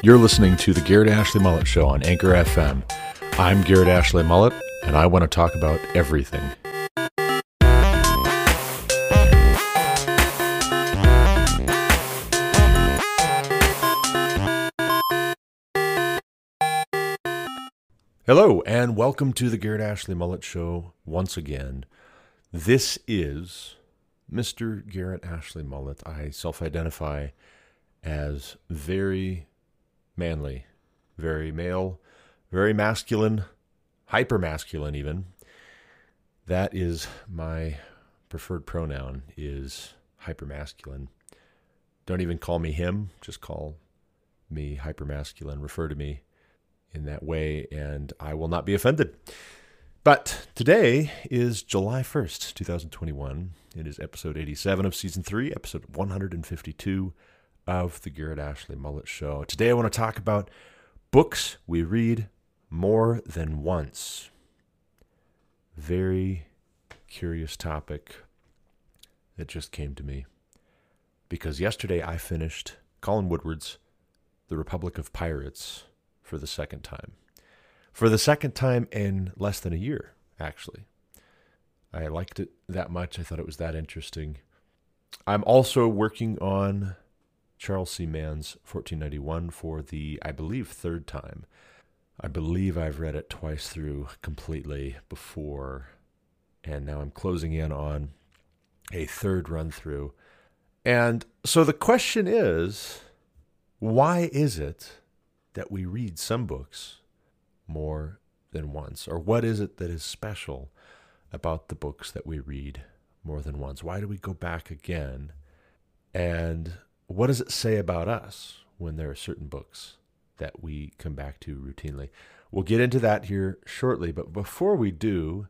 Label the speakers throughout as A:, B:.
A: You're listening to the Garrett Ashley Mullet Show on Anchor FM. I'm Garrett Ashley Mullet, and I want to talk about everything. Hello, and welcome to the Garrett Ashley Mullet Show once again. This is Mr. Garrett Ashley Mullet. I self identify as very manly, very male, very masculine, hyper masculine even. That is my preferred pronoun is hyper masculine. Don't even call me him, just call me hyper masculine. Refer to me in that way and I will not be offended. But today is July 1st, 2021. It is episode 87 of season 3, episode 152 of the Garrett Ashley Mullet Show. Today I want to talk about books we read more than once. Very curious topic that just came to me. Because yesterday I finished Colin Woodward's The Republic of Pirates for the second time. For the second time in less than a year, actually. I liked it that much. I thought it was that interesting. I'm also working on Charles C. Mann's 1491 for the, I believe, third time. I believe I've read it twice through completely before, and now I'm closing in on a third run through. And so the question is why is it that we read some books more than once? Or what is it that is special about the books that we read more than once? Why do we go back again? And what does it say about us when there are certain books that we come back to routinely? We'll get into that here shortly, but before we do,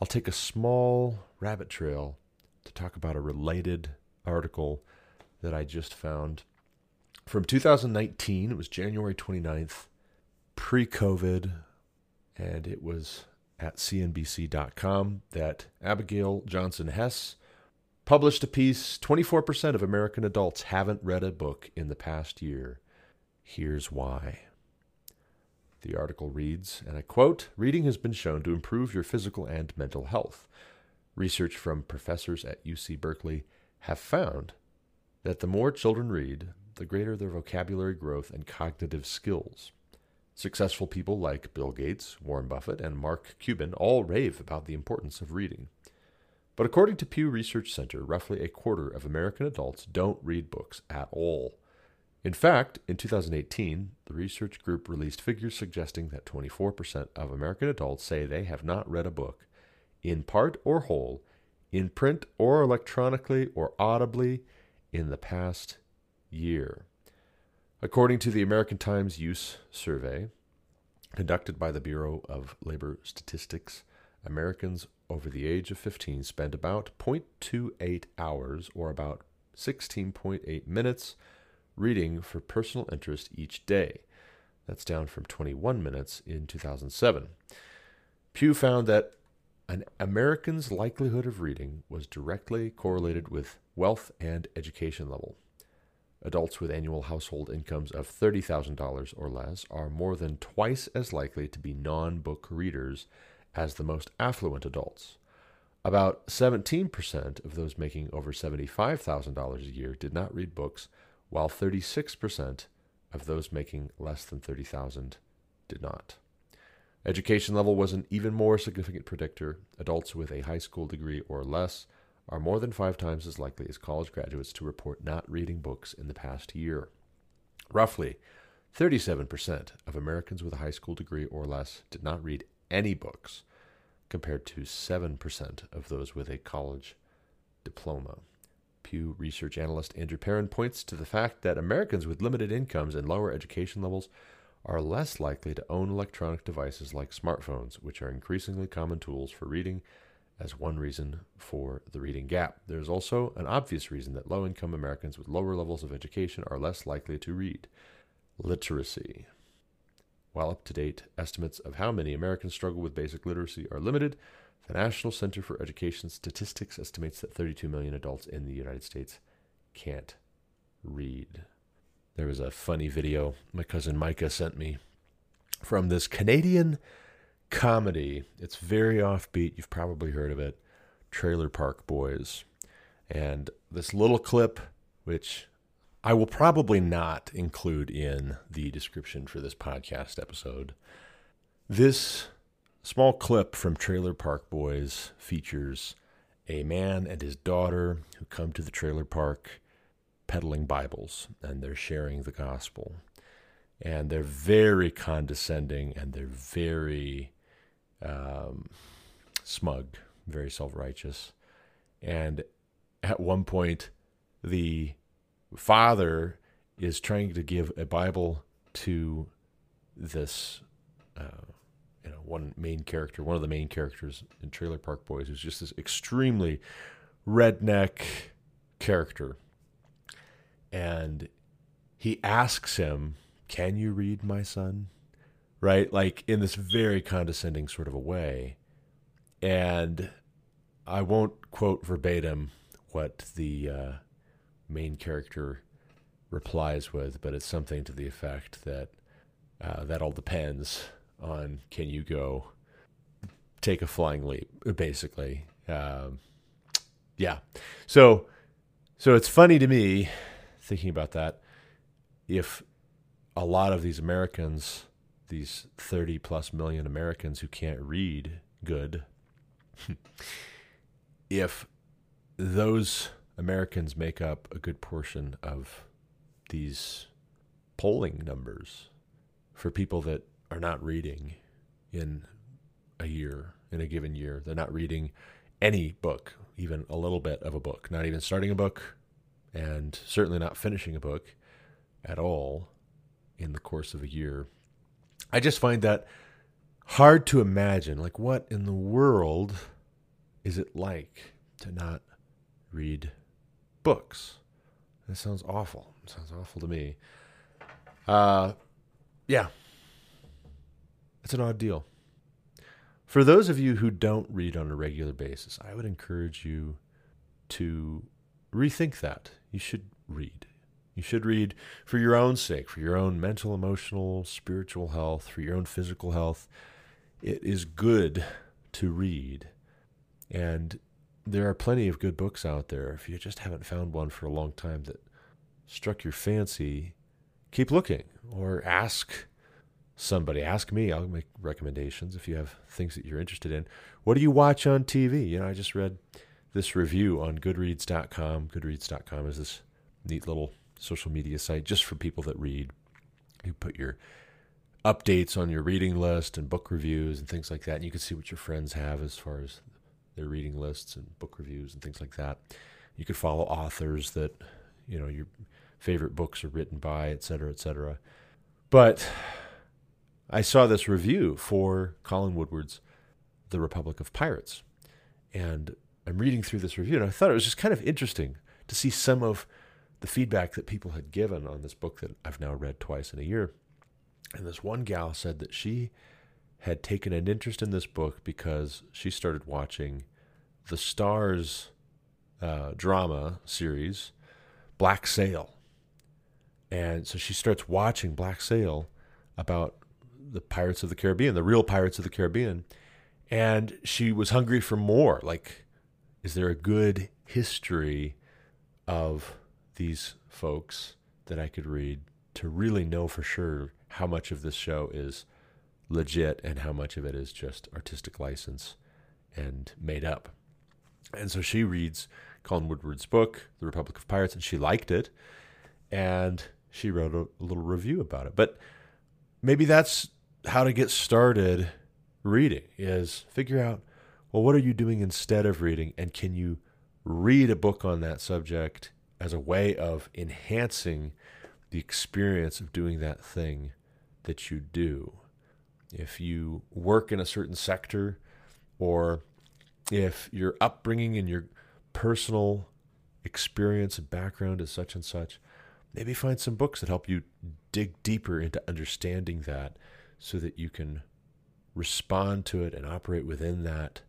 A: I'll take a small rabbit trail to talk about a related article that I just found from 2019. It was January 29th, pre COVID, and it was at CNBC.com that Abigail Johnson Hess published a piece 24% of American adults haven't read a book in the past year. Here's why. The article reads, and I quote Reading has been shown to improve your physical and mental health. Research from professors at UC Berkeley have found that the more children read, the greater their vocabulary growth and cognitive skills. Successful people like Bill Gates, Warren Buffett, and Mark Cuban all rave about the importance of reading. But according to Pew Research Center, roughly a quarter of American adults don't read books at all. In fact, in 2018, the research group released figures suggesting that 24% of American adults say they have not read a book, in part or whole, in print or electronically or audibly, in the past year. According to the American Times Use Survey, conducted by the Bureau of Labor Statistics, Americans over the age of 15 spend about 0.28 hours, or about 16.8 minutes, reading for personal interest each day. That's down from 21 minutes in 2007. Pew found that an American's likelihood of reading was directly correlated with wealth and education level. Adults with annual household incomes of $30,000 or less are more than twice as likely to be non book readers as the most affluent adults. About 17% of those making over $75,000 a year did not read books, while 36% of those making less than 30,000 did not. Education level was an even more significant predictor. Adults with a high school degree or less are more than 5 times as likely as college graduates to report not reading books in the past year. Roughly 37% of Americans with a high school degree or less did not read any books, compared to 7% of those with a college diploma. Pew research analyst Andrew Perrin points to the fact that Americans with limited incomes and lower education levels are less likely to own electronic devices like smartphones, which are increasingly common tools for reading, as one reason for the reading gap. There's also an obvious reason that low income Americans with lower levels of education are less likely to read literacy. While up to date estimates of how many Americans struggle with basic literacy are limited, the National Center for Education Statistics estimates that 32 million adults in the United States can't read. there was a funny video my cousin Micah sent me from this Canadian comedy. It's very offbeat. You've probably heard of it Trailer Park Boys. And this little clip, which I will probably not include in the description for this podcast episode. This small clip from Trailer Park Boys features a man and his daughter who come to the trailer park peddling Bibles and they're sharing the gospel. And they're very condescending and they're very um, smug, very self righteous. And at one point, the father is trying to give a Bible to this, uh, you know, one main character, one of the main characters in Trailer Park Boys, who's just this extremely redneck character. And he asks him, Can you read, my son? Right? Like in this very condescending sort of a way. And I won't quote verbatim what the uh, main character replies with, but it's something to the effect that uh, that all depends on can you go take a flying leap, basically. Um, yeah. So, so it's funny to me thinking about that. If a lot of these Americans, these 30 plus million Americans who can't read good, if those Americans make up a good portion of these polling numbers for people that are not reading in a year, in a given year. They're not reading any book, even a little bit of a book, not even starting a book, and certainly not finishing a book at all in the course of a year. I just find that hard to imagine. Like, what in the world is it like to not read books. That sounds awful. It sounds awful to me. Uh, yeah, it's an odd deal. For those of you who don't read on a regular basis, I would encourage you to rethink that. You should read. You should read for your own sake, for your own mental, emotional, spiritual health, for your own physical health. It is good to read. And there are plenty of good books out there. If you just haven't found one for a long time that struck your fancy, keep looking or ask somebody. Ask me. I'll make recommendations if you have things that you're interested in. What do you watch on TV? You know, I just read this review on goodreads.com. Goodreads.com is this neat little social media site just for people that read. You put your updates on your reading list and book reviews and things like that. And you can see what your friends have as far as their reading lists and book reviews and things like that. You could follow authors that you know your favorite books are written by, et cetera, et cetera. But I saw this review for Colin Woodward's The Republic of Pirates, and I'm reading through this review, and I thought it was just kind of interesting to see some of the feedback that people had given on this book that I've now read twice in a year. And this one gal said that she had taken an interest in this book because she started watching the Starz uh, drama series, Black Sail. And so she starts watching Black Sail about the Pirates of the Caribbean, the real Pirates of the Caribbean. And she was hungry for more. Like, is there a good history of these folks that I could read to really know for sure how much of this show is legit and how much of it is just artistic license and made up. And so she reads Colin Woodward's book, The Republic of Pirates, and she liked it. And she wrote a, a little review about it. But maybe that's how to get started reading is figure out well what are you doing instead of reading and can you read a book on that subject as a way of enhancing the experience of doing that thing that you do if you work in a certain sector or if your upbringing and your personal experience and background is such and such, maybe find some books that help you dig deeper into understanding that so that you can respond to it and operate within that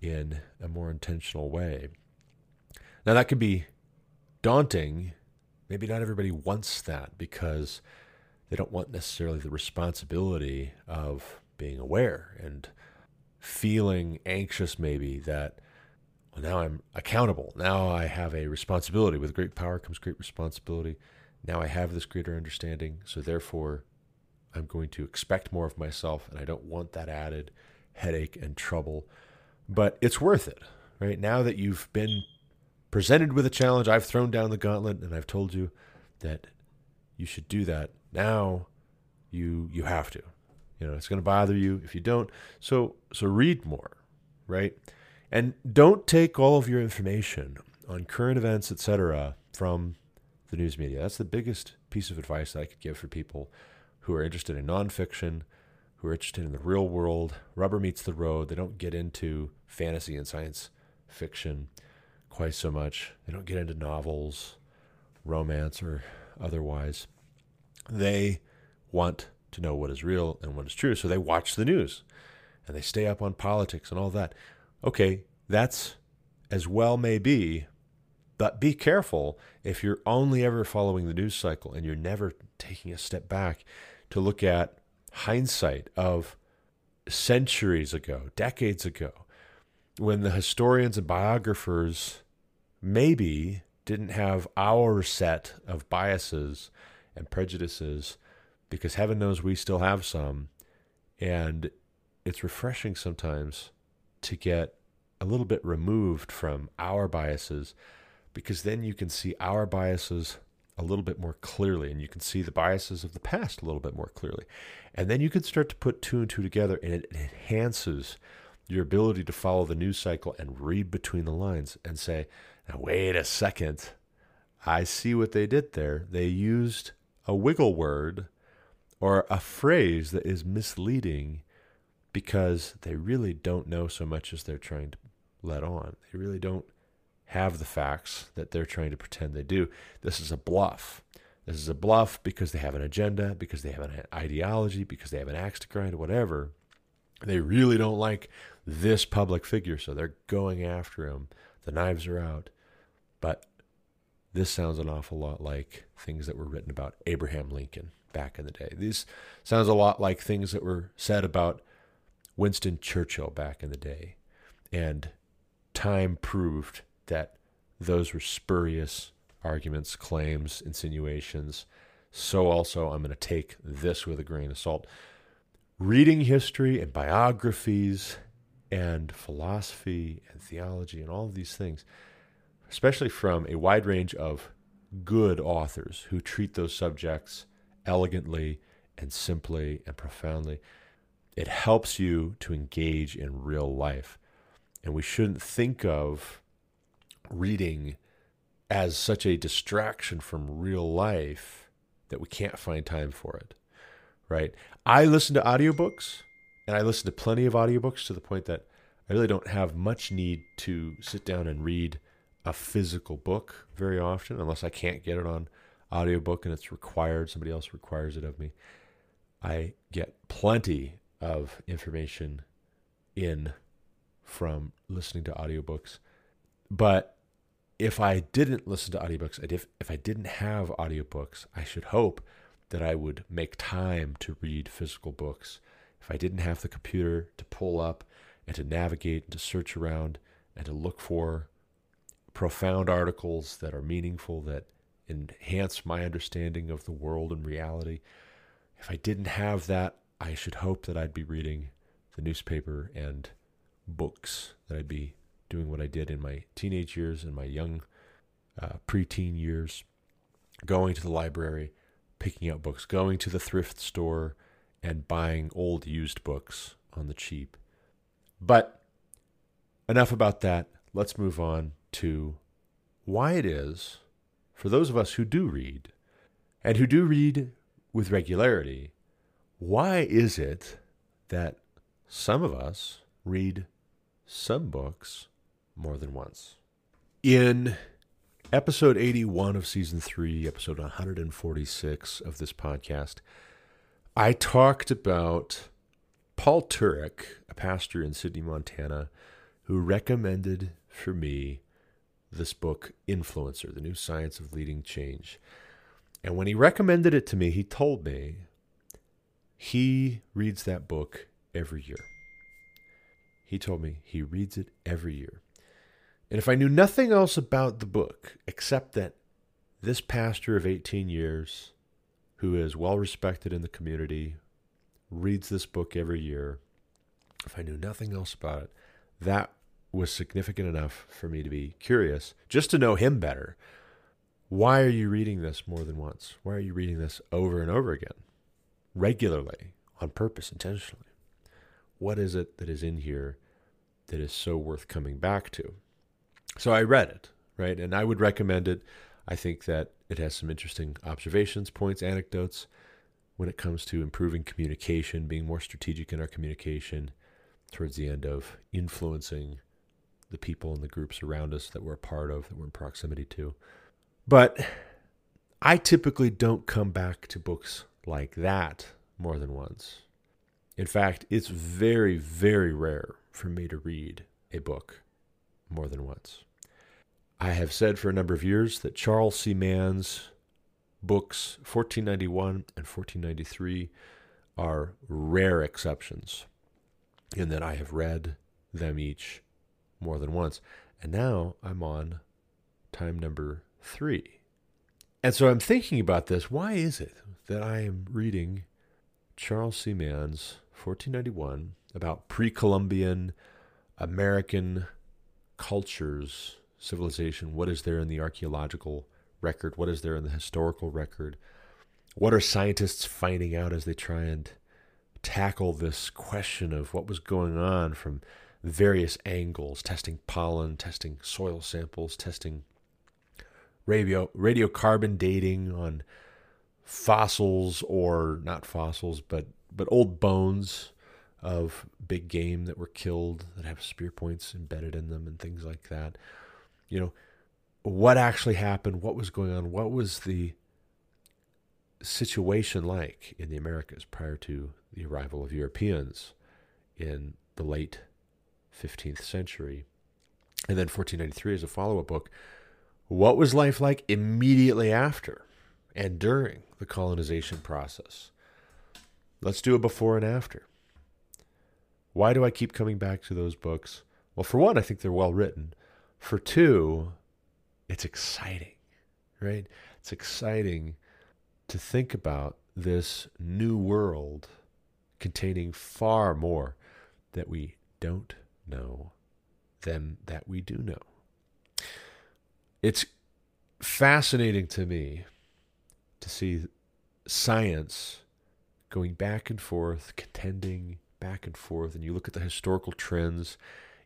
A: in a more intentional way. Now, that can be daunting maybe not everybody wants that because they don't want necessarily the responsibility of being aware and feeling anxious, maybe that well, now I'm accountable. Now I have a responsibility. With great power comes great responsibility. Now I have this greater understanding. So therefore, I'm going to expect more of myself, and I don't want that added headache and trouble. But it's worth it, right? Now that you've been presented with a challenge, I've thrown down the gauntlet, and I've told you that you should do that. Now you you have to. You know, it's going to bother you if you don't. So so read more, right? And don't take all of your information on current events, etc., from the news media. That's the biggest piece of advice that I could give for people who are interested in nonfiction, who are interested in the real world. Rubber meets the road. They don't get into fantasy and science fiction quite so much. They don't get into novels, romance, or otherwise. They want to know what is real and what is true. So they watch the news and they stay up on politics and all that. Okay, that's as well may be, but be careful if you're only ever following the news cycle and you're never taking a step back to look at hindsight of centuries ago, decades ago, when the historians and biographers maybe didn't have our set of biases and prejudices because heaven knows we still have some. And it's refreshing sometimes to get a little bit removed from our biases because then you can see our biases a little bit more clearly and you can see the biases of the past a little bit more clearly. And then you can start to put two and two together and it enhances your ability to follow the news cycle and read between the lines and say, now, wait a second. I see what they did there. They used a wiggle word or a phrase that is misleading because they really don't know so much as they're trying to let on. They really don't have the facts that they're trying to pretend they do. This is a bluff. This is a bluff because they have an agenda, because they have an ideology, because they have an axe to grind, whatever. They really don't like this public figure, so they're going after him. The knives are out. But this sounds an awful lot like things that were written about Abraham Lincoln back in the day. These sounds a lot like things that were said about Winston Churchill back in the day. And time proved that those were spurious arguments, claims, insinuations. So also I'm going to take this with a grain of salt. Reading history and biographies and philosophy and theology and all of these things, especially from a wide range of good authors who treat those subjects elegantly and simply and profoundly, it helps you to engage in real life. And we shouldn't think of reading as such a distraction from real life that we can't find time for it. Right? I listen to audiobooks and I listen to plenty of audiobooks to the point that I really don't have much need to sit down and read a physical book very often unless I can't get it on audiobook and it's required, somebody else requires it of me. I get plenty of information in from listening to audiobooks. But if I didn't listen to audiobooks, if, if I didn't have audiobooks, I should hope that I would make time to read physical books. If I didn't have the computer to pull up and to navigate and to search around and to look for profound articles that are meaningful, that enhance my understanding of the world and reality. If I didn't have that, I should hope that I'd be reading the newspaper and books, that I'd be doing what I did in my teenage years and my young uh, preteen years, going to the library, picking up books, going to the thrift store, and buying old used books on the cheap. But enough about that. Let's move on to why it is, for those of us who do read, and who do read with regularity, why is it that some of us read some books more than once? In episode 81 of season 3, episode 146 of this podcast, I talked about Paul Turek, a pastor in Sidney, Montana, who recommended for me this book, Influencer The New Science of Leading Change. And when he recommended it to me, he told me he reads that book every year. He told me he reads it every year. And if I knew nothing else about the book except that this pastor of 18 years, who is well respected in the community, reads this book every year, if I knew nothing else about it, that was significant enough for me to be curious, just to know him better. Why are you reading this more than once? Why are you reading this over and over again, regularly, on purpose, intentionally? What is it that is in here that is so worth coming back to? So I read it, right? And I would recommend it. I think that it has some interesting observations, points, anecdotes when it comes to improving communication, being more strategic in our communication towards the end of influencing the people and the groups around us that we're a part of, that we're in proximity to. But I typically don't come back to books like that more than once. In fact, it's very, very rare for me to read a book more than once. I have said for a number of years that Charles C. Mann's books, 1491 and 1493, are rare exceptions in that I have read them each more than once. And now I'm on time number three. And so I'm thinking about this. Why is it that I am reading Charles C. Mann's 1491 about pre Columbian American cultures, civilization? What is there in the archaeological record? What is there in the historical record? What are scientists finding out as they try and tackle this question of what was going on from various angles, testing pollen, testing soil samples, testing radio radiocarbon dating on fossils or not fossils, but but old bones of big game that were killed that have spear points embedded in them and things like that. You know, what actually happened, what was going on, what was the situation like in the Americas prior to the arrival of Europeans in the late 15th century. And then 1493 is a follow up book. What was life like immediately after and during the colonization process? Let's do a before and after. Why do I keep coming back to those books? Well, for one, I think they're well written. For two, it's exciting, right? It's exciting to think about this new world containing far more that we don't know than that we do know. It's fascinating to me to see science going back and forth, contending back and forth, and you look at the historical trends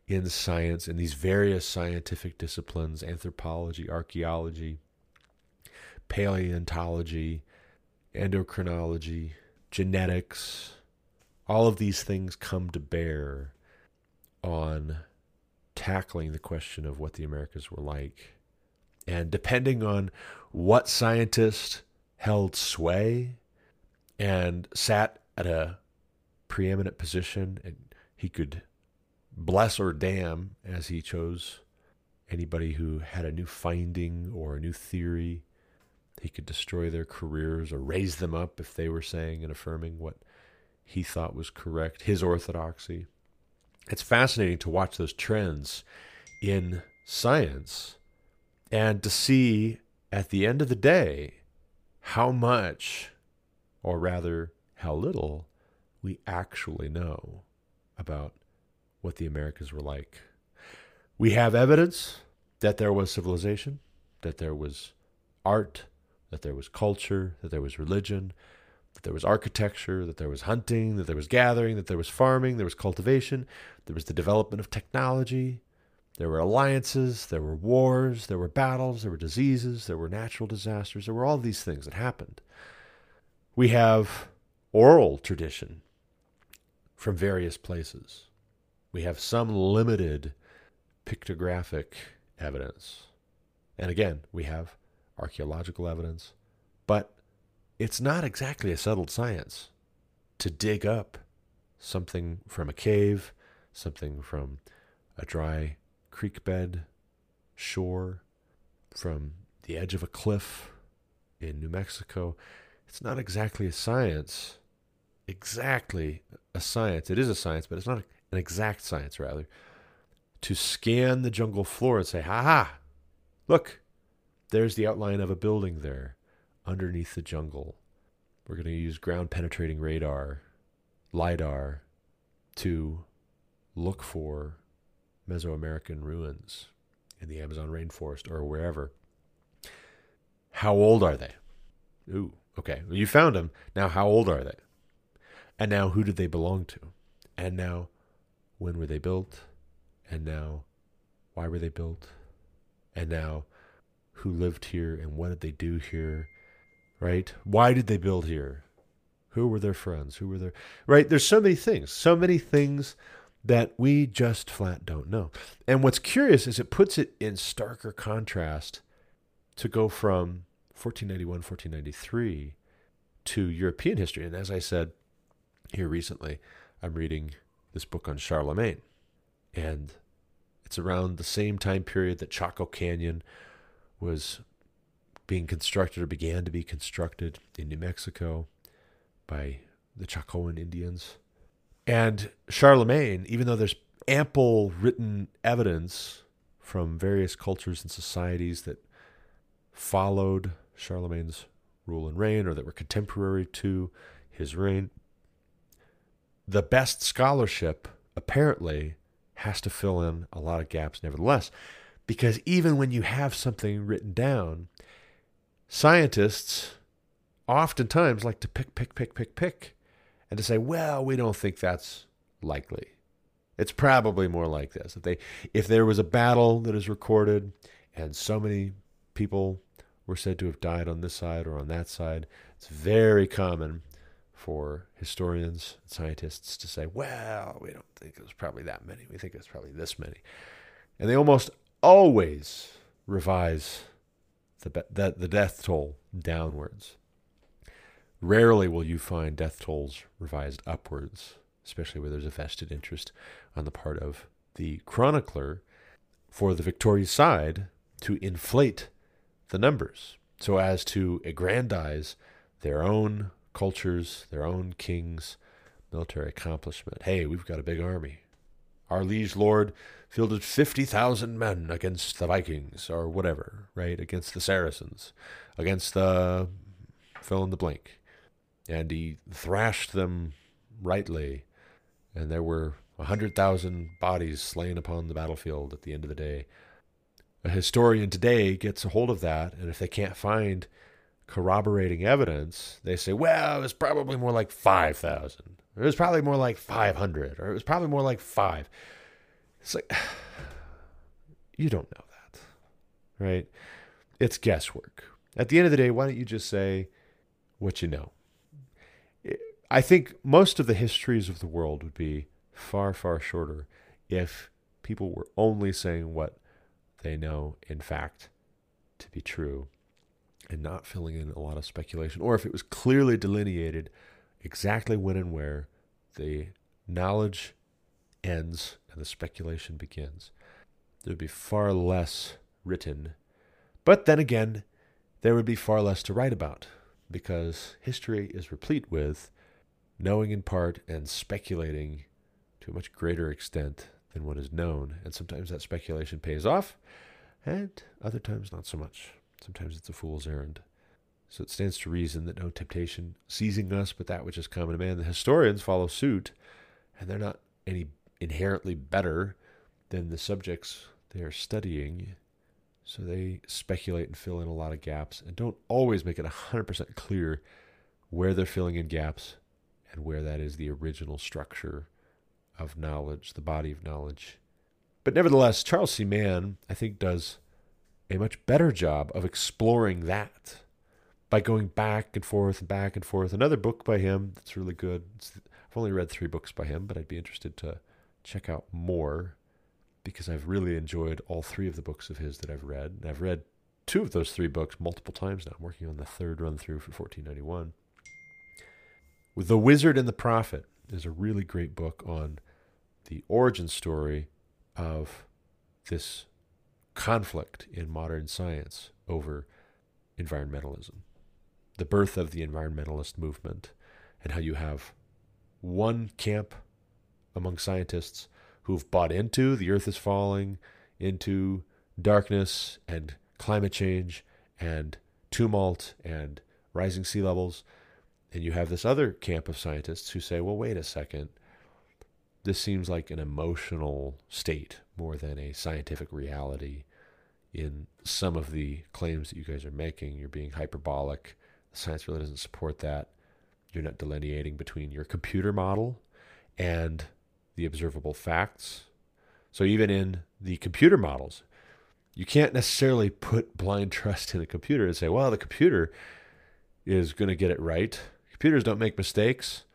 A: in science in these various scientific disciplines anthropology, archaeology, paleontology, endocrinology, genetics all of these things come to bear on tackling the question of what the Americas were like. And depending on what scientist held sway and sat at a preeminent position, and he could bless or damn as he chose anybody who had a new finding or a new theory. He could destroy their careers or raise them up if they were saying and affirming what he thought was correct, his orthodoxy. It's fascinating to watch those trends in science and to see at the end of the day how much, or rather, how little, we actually know about what the Americas were like. We have evidence that there was civilization, that there was art, that there was culture, that there was religion, that there was architecture, that there was hunting, that there was gathering, that there was farming, there was cultivation, there was the development of technology, there were alliances, there were wars, there were battles, there were diseases, there were natural disasters, there were all these things that happened. We have oral tradition from various places. We have some limited pictographic evidence. And again, we have archaeological evidence, but it's not exactly a settled science to dig up something from a cave, something from a dry creek bed, shore, from the edge of a cliff in New Mexico. It's not exactly a science, exactly a science. It is a science, but it's not an exact science, rather. To scan the jungle floor and say, ha ha, look, there's the outline of a building there underneath the jungle. We're going to use ground penetrating radar, LIDAR, to look for Mesoamerican ruins in the Amazon rainforest or wherever. How old are they? Ooh, okay. Well, you found them. Now, how old are they? And now, who did they belong to? And now, when were they built? And now, why were they built? And now, who lived here and what did they do here? Right? Why did they build here? Who were their friends? Who were their. Right? There's so many things, so many things that we just flat don't know. And what's curious is it puts it in starker contrast to go from 1491, 1493 to European history. And as I said here recently, I'm reading this book on Charlemagne. And it's around the same time period that Chaco Canyon was being constructed or began to be constructed in New Mexico by the Chacoan Indians. And Charlemagne, even though there's ample written evidence from various cultures and societies that followed Charlemagne's rule and reign or that were contemporary to his reign, the best scholarship apparently has to fill in a lot of gaps nevertheless. Because even when you have something written down, scientists oftentimes like to pick, pick, pick, pick, pick and to say, well, we don't think that's likely. It's probably more like this. If they if there was a battle that is recorded and so many people were said to have died on this side or on that side, it's very common for historians and scientists to say, well, we don't think it was probably that many. We think it was probably this many. And they almost always revise the, the, the death toll downwards. Rarely will you find death tolls revised upwards, especially where there's a vested interest on the part of the chronicler for the victorious side to inflate the numbers so as to aggrandize their own cultures, their own kings' military accomplishment. Hey, we've got a big army. Our liege lord fielded 50,000 men against the Vikings or whatever, right? Against the Saracens, against the fill in the blank and he thrashed them rightly, and there were a hundred thousand bodies slain upon the battlefield at the end of the day. A historian today gets a hold of that, and if they can't find corroborating evidence, they say, well, it was probably more like 5,000. It was probably more like 500, or it was probably more like five. It's like, you don't know that, right? It's guesswork. At the end of the day, why don't you just say what you know? I think most of the histories of the world would be far, far shorter if people were only saying what they know, in fact, to be true and not filling in a lot of speculation, or if it was clearly delineated exactly when and where the knowledge ends and the speculation begins. There would be far less written. But then again, there would be far less to write about because history is replete with knowing in part and speculating to a much greater extent than what is known. And sometimes that speculation pays off, and other times not so much. Sometimes it's a fool's errand. So it stands to reason that no temptation seizing us but that which is common to man. The historians follow suit, and they're not any inherently better than the subjects they are studying. So they speculate and fill in a lot of gaps and don't always make it 100% clear where they're filling in gaps and where that is the original structure of knowledge, the body of knowledge. But nevertheless, Charles C. Mann, I think, does a much better job of exploring that by going back and forth and back and forth. Another book by him that's really good. It's, I've only read three books by him, but I'd be interested to check out more because I've really enjoyed all three of the books of his that I've read. And I've read two of those three books multiple times now. I'm working on the third run through for 1491. The Wizard and the Prophet is a really great book on the origin story of this conflict in modern science over environmentalism, the birth of the environmentalist movement, and how you have one camp among scientists who've bought into the earth is falling, into darkness and climate change and tumult and rising sea levels. And you have this other camp of scientists who say, well, wait a second. This seems like an emotional state more than a scientific reality in some of the claims that you guys are making. You're being hyperbolic. Science really doesn't support that. You're not delineating between your computer model and the observable facts. So even in the computer models, you can't necessarily put blind trust in a computer and say, well, the computer is going to get it right. Computers don't make mistakes.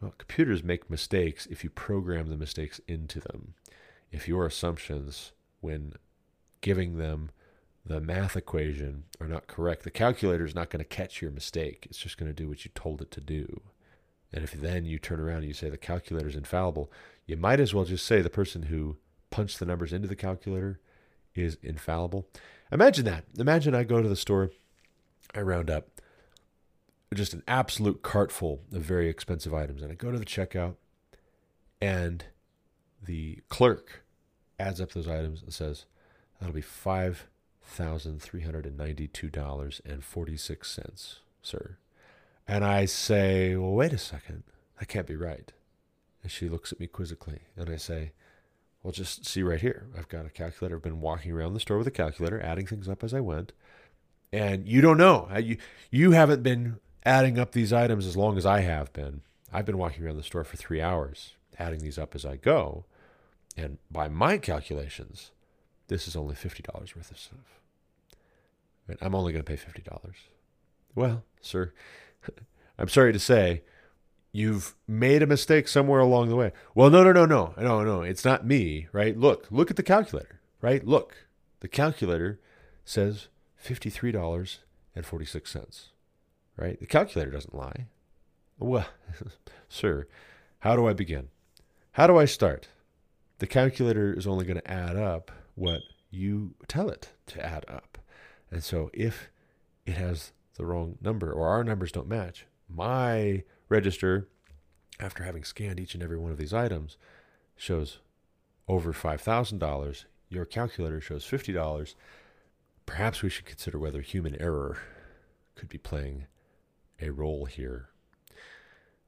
A: Well, computers make mistakes if you program the mistakes into them. If your assumptions, when giving them the math equation, are not correct, the calculator is not going to catch your mistake. It's just going to do what you told it to do. And if then you turn around and you say the calculator is infallible, you might as well just say the person who punched the numbers into the calculator is infallible. Imagine that. Imagine I go to the store, I round up just an absolute cart full of very expensive items, and I go to the checkout, and the clerk adds up those items and says, that'll be five thousand three hundred and ninety-two dollars and forty-six cents, sir. And I say, Well, wait a second. That can't be right. And she looks at me quizzically. And I say, Well, just see right here. I've got a calculator. I've been walking around the store with a calculator, adding things up as I went. And you don't know. You, you haven't been adding up these items as long as I have been. I've been walking around the store for three hours, adding these up as I go. And by my calculations, this is only $50 worth of stuff. I'm only going to pay $50. Well, sir, I'm sorry to say, you've made a mistake somewhere along the way. Well, no, no, no, no, no, no. It's not me, right? Look, look at the calculator, right? Look, the calculator says fifty-three dollars and forty-six cents, right? The calculator doesn't lie. Well, sir, how do I begin? How do I start? The calculator is only going to add up what you tell it to add up. And so if it has the wrong number or our numbers don't match, my register, after having scanned each and every one of these items, shows over $5,000. Your calculator shows $50. Perhaps we should consider whether human error could be playing a role here.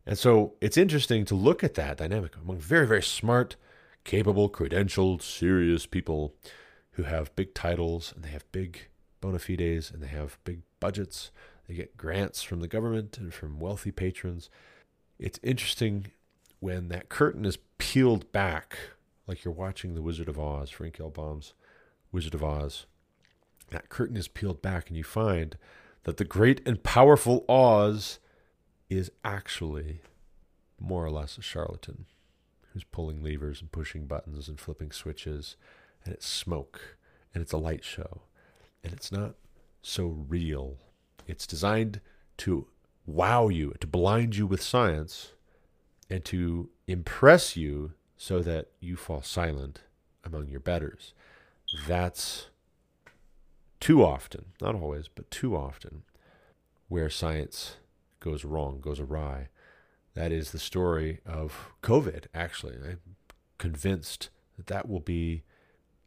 A: And so it's interesting to look at that dynamic among very, very smart, capable, credentialed, serious people who have big titles and they have big bona fides and they have big budgets they get grants from the government and from wealthy patrons. It's interesting when that curtain is peeled back, like you're watching The Wizard of Oz, Frank L. Baum's Wizard of Oz. That curtain is peeled back, and you find that the great and powerful Oz is actually more or less a charlatan who's pulling levers and pushing buttons and flipping switches, and it's smoke, and it's a light show, and it's not so real it's designed to wow you, to blind you with science, and to impress you so that you fall silent among your betters. That's too often, not always, but too often, where science goes wrong, goes awry. That is the story of COVID, actually. I'm convinced that that will be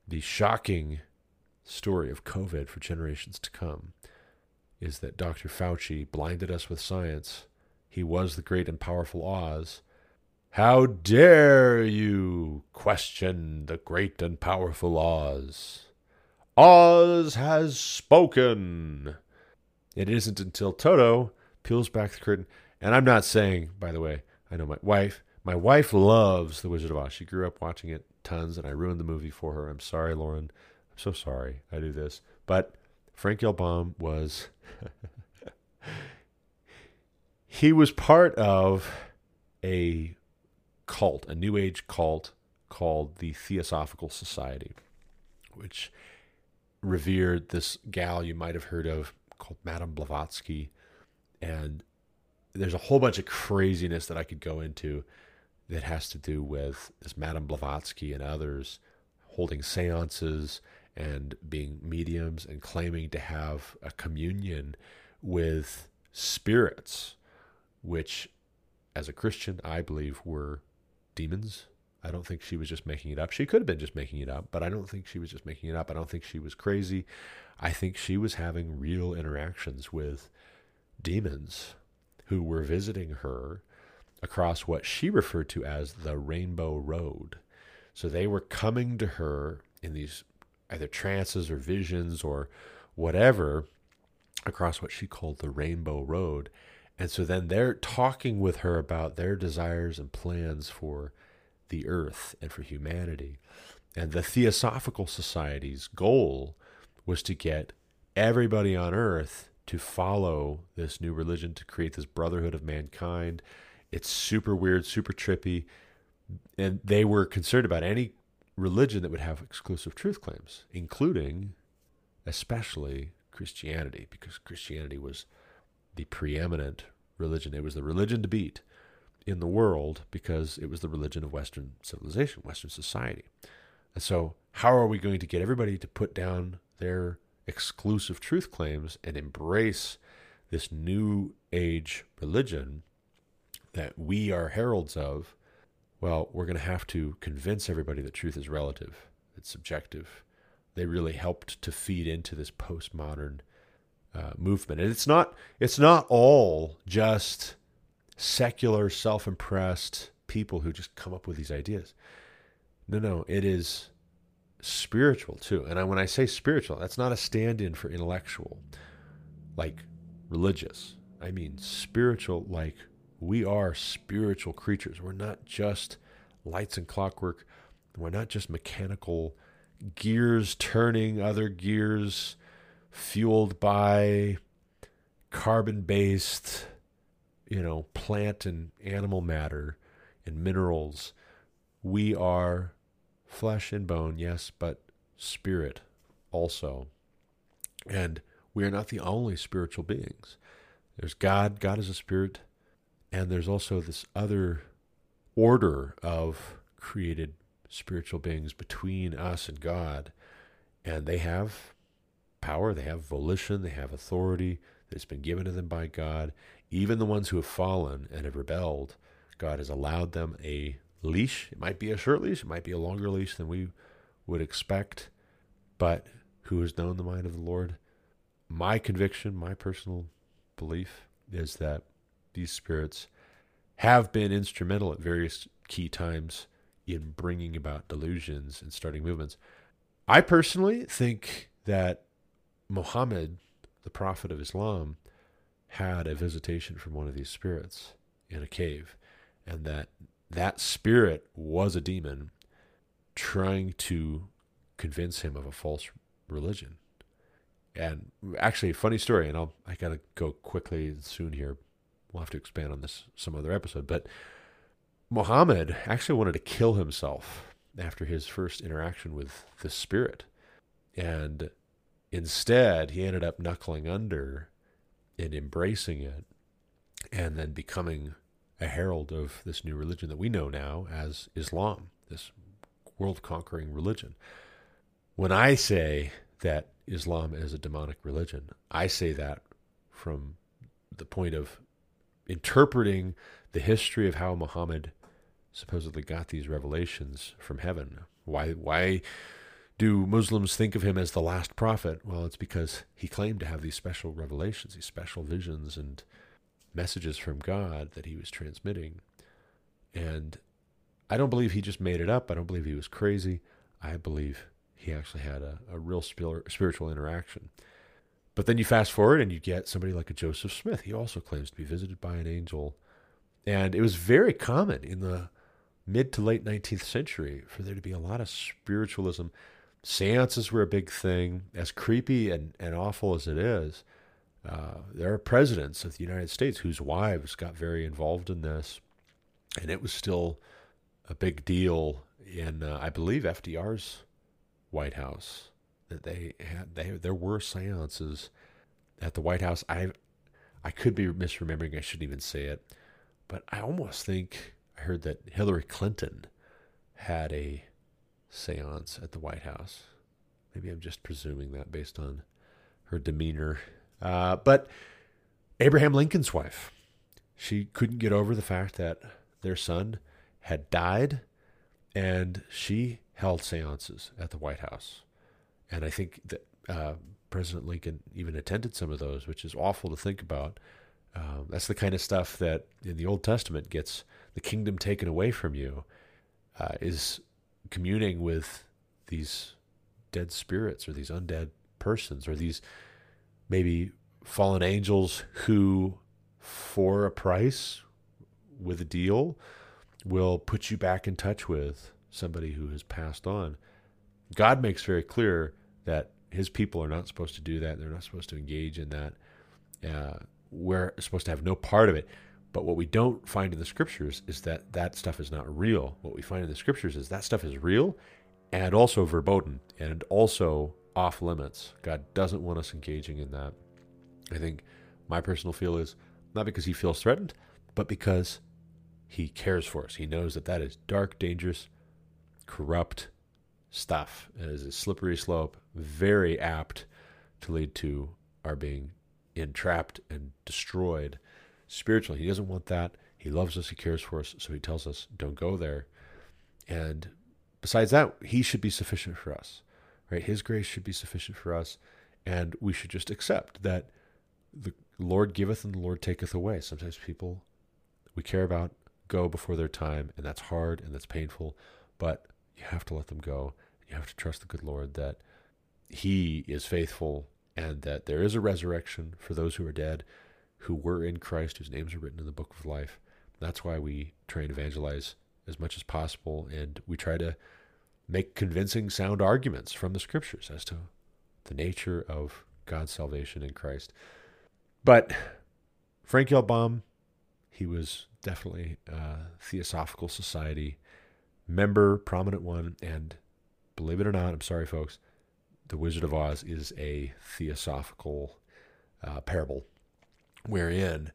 A: the shocking story of COVID for generations to come is that Dr. Fauci blinded us with science. He was the great and powerful Oz. How dare you question the great and powerful Oz? Oz has spoken. It isn't until Toto peels back the curtain. And I'm not saying, by the way, I know my wife, my wife loves The Wizard of Oz. She grew up watching it tons, and I ruined the movie for her. I'm sorry, Lauren. I'm so sorry I do this. But Frank L. Baum was he was part of a cult, a new age cult called the Theosophical Society, which revered this gal you might have heard of called Madame Blavatsky. And there's a whole bunch of craziness that I could go into that has to do with this Madame Blavatsky and others holding seances and being mediums and claiming to have a communion with spirits, which, as a Christian, I believe were demons. I don't think she was just making it up. She could have been just making it up, but I don't think she was just making it up. I don't think she was crazy. I think she was having real interactions with demons who were visiting her across what she referred to as the Rainbow Road. So they were coming to her in these either trances or visions or whatever across what she called the Rainbow Road. And so then they're talking with her about their desires and plans for the earth and for humanity. And the Theosophical Society's goal was to get everybody on earth to follow this new religion, to create this brotherhood of mankind. It's super weird, super trippy. And they were concerned about any religion that would have exclusive truth claims, including, especially, Christianity, because Christianity was the preeminent religion. It was the religion to beat in the world because it was the religion of Western civilization, Western society. And so, how are we going to get everybody to put down their exclusive truth claims and embrace this new age religion that we are heralds of? Well, we're going to have to convince everybody that truth is relative, it's subjective. They really helped to feed into this postmodern uh, movement, and it's not it's not all just secular, self impressed people who just come up with these ideas. No, no, it is spiritual too. And I, when I say spiritual, that's not a stand in for intellectual, like religious. I mean spiritual, like we are spiritual creatures. We're not just lights and clockwork. We're not just mechanical gears turning other gears fueled by carbon based you know, plant and animal matter and minerals. We are flesh and bone, yes, but spirit also. And we are not the only spiritual beings. There's God, God is a spirit, and there's also this other order of created spiritual beings between us and God. And they have power, they have volition, they have authority that's been given to them by God. Even the ones who have fallen and have rebelled, God has allowed them a leash. It might be a short leash, it might be a longer leash than we would expect, but who has known the mind of the Lord? My conviction, my personal belief is that these spirits have been instrumental at various key times in bringing about delusions and starting movements. I personally think that Muhammad, the prophet of Islam, had a visitation from one of these spirits in a cave, and that that spirit was a demon trying to convince him of a false religion. And actually, funny story, and I'll I gotta go quickly soon here. We'll have to expand on this some other episode, but Muhammad actually wanted to kill himself after his first interaction with the spirit, and instead he ended up knuckling under and embracing it and then becoming a herald of this new religion that we know now as Islam, this world conquering religion. When I say that Islam is a demonic religion, I say that from the point of interpreting the history of how Muhammad supposedly got these revelations from heaven. Why why do Muslims think of him as the last prophet? Well, it's because he claimed to have these special revelations, these special visions and messages from God that he was transmitting. And I don't believe he just made it up. I don't believe he was crazy. I believe he actually had a, a real spiritual interaction. But then you fast forward and you get somebody like a Joseph Smith. He also claims to be visited by an angel. And it was very common in the mid to late 19th century for there to be a lot of spiritualism Seances were a big thing. As creepy and, and awful as it is, uh, there are presidents of the United States whose wives got very involved in this, and it was still a big deal in, uh, I believe, FDR's White House that they had. They there were seances at the White House. I I could be misremembering. I shouldn't even say it, but I almost think I heard that Hillary Clinton had a seance at the White House. Maybe I'm just presuming that based on her demeanor. Uh, but Abraham Lincoln's wife, she couldn't get over the fact that their son had died, and she held seances at the White House. And I think that uh, President Lincoln even attended some of those, which is awful to think about. Um, that's the kind of stuff that in the Old Testament gets the kingdom taken away from you, uh, is communing with these dead spirits or these undead persons or these maybe fallen angels who, for a price, with a deal, will put you back in touch with somebody who has passed on. God makes very clear that his people are not supposed to do that. They're not supposed to engage in that. Uh, we're supposed to have no part of it. But what we don't find in the scriptures is that that stuff is not real. What we find in the scriptures is that stuff is real and also verboten and also off limits. God doesn't want us engaging in that. I think my personal feel is not because he feels threatened, but because he cares for us. He knows that that is dark, dangerous, corrupt stuff. It is a slippery slope, very apt to lead to our being entrapped and destroyed spiritually. He doesn't want that. He loves us, he cares for us, so he tells us, don't go there. And besides that, he should be sufficient for us. Right? His grace should be sufficient for us, and we should just accept that the Lord giveth and the Lord taketh away. Sometimes people we care about go before their time, and that's hard and that's painful, but you have to let them go. You have to trust the good Lord that He is faithful and that there is a resurrection for those who are dead, who were in Christ, whose names are written in the book of life. That's why we try and evangelize as much as possible, and we try to make convincing, sound arguments from the scriptures as to the nature of God's salvation in Christ. But Frank L. Baum, he was definitely a Theosophical Society member, prominent one, and believe it or not, I'm sorry, folks, The Wizard of Oz is a theosophical uh, parable wherein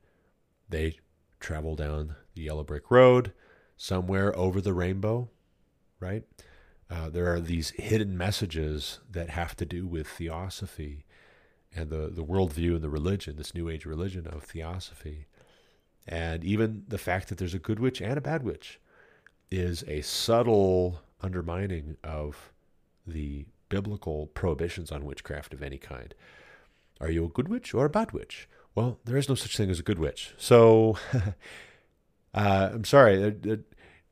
A: they travel down the yellow brick road somewhere over the rainbow, right? Uh, there are these hidden messages that have to do with theosophy and the, the worldview and the religion, this new age religion of theosophy. And even the fact that there's a good witch and a bad witch is a subtle undermining of the biblical prohibitions on witchcraft of any kind. Are you a good witch or a bad witch? Well, there is no such thing as a good witch. So, uh, I'm sorry. The,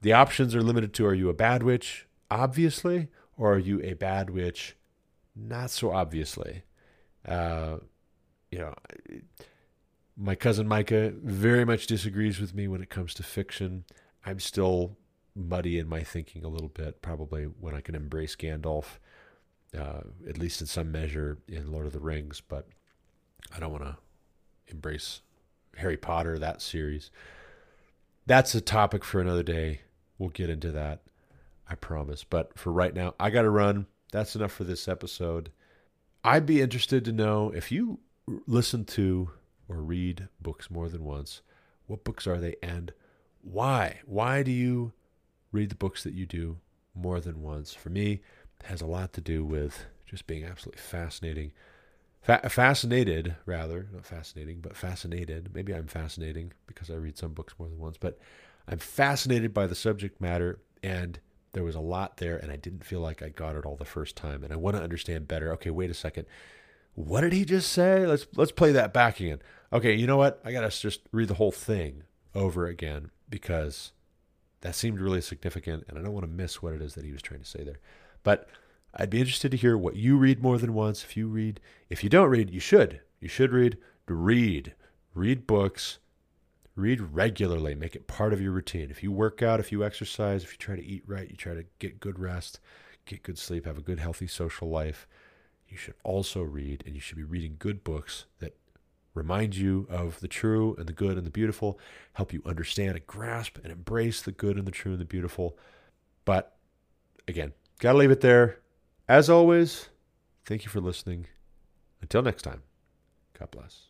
A: the options are limited to are you a bad witch, obviously, or are you a bad witch, not so obviously? Uh, you know, my cousin Micah very much disagrees with me when it comes to fiction. I'm still muddy in my thinking a little bit, probably when I can embrace Gandalf, uh, at least in some measure in Lord of the Rings, but I don't want to embrace Harry Potter, that series. That's a topic for another day. We'll get into that, I promise. But for right now, I got to run. That's enough for this episode. I'd be interested to know if you listen to or read books more than once, what books are they and why? Why do you read the books that you do more than once? For me, it has a lot to do with just being absolutely fascinating Fa- fascinated, rather, not fascinating, but fascinated. Maybe I'm fascinating because I read some books more than once, but I'm fascinated by the subject matter, and there was a lot there, and I didn't feel like I got it all the first time, and I want to understand better. Okay, wait a second. What did he just say? Let's let's play that back again. Okay, you know what? I gotta just read the whole thing over again because that seemed really significant, and I don't want to miss what it is that he was trying to say there. But I'd be interested to hear what you read more than once. If you read, if you don't read, you should. You should read. Read. Read books. Read regularly. Make it part of your routine. If you work out, if you exercise, if you try to eat right, you try to get good rest, get good sleep, have a good, healthy social life, you should also read, and you should be reading good books that remind you of the true and the good and the beautiful, help you understand and grasp and embrace the good and the true and the beautiful. But again, got to leave it there. As always, thank you for listening. Until next time, God bless.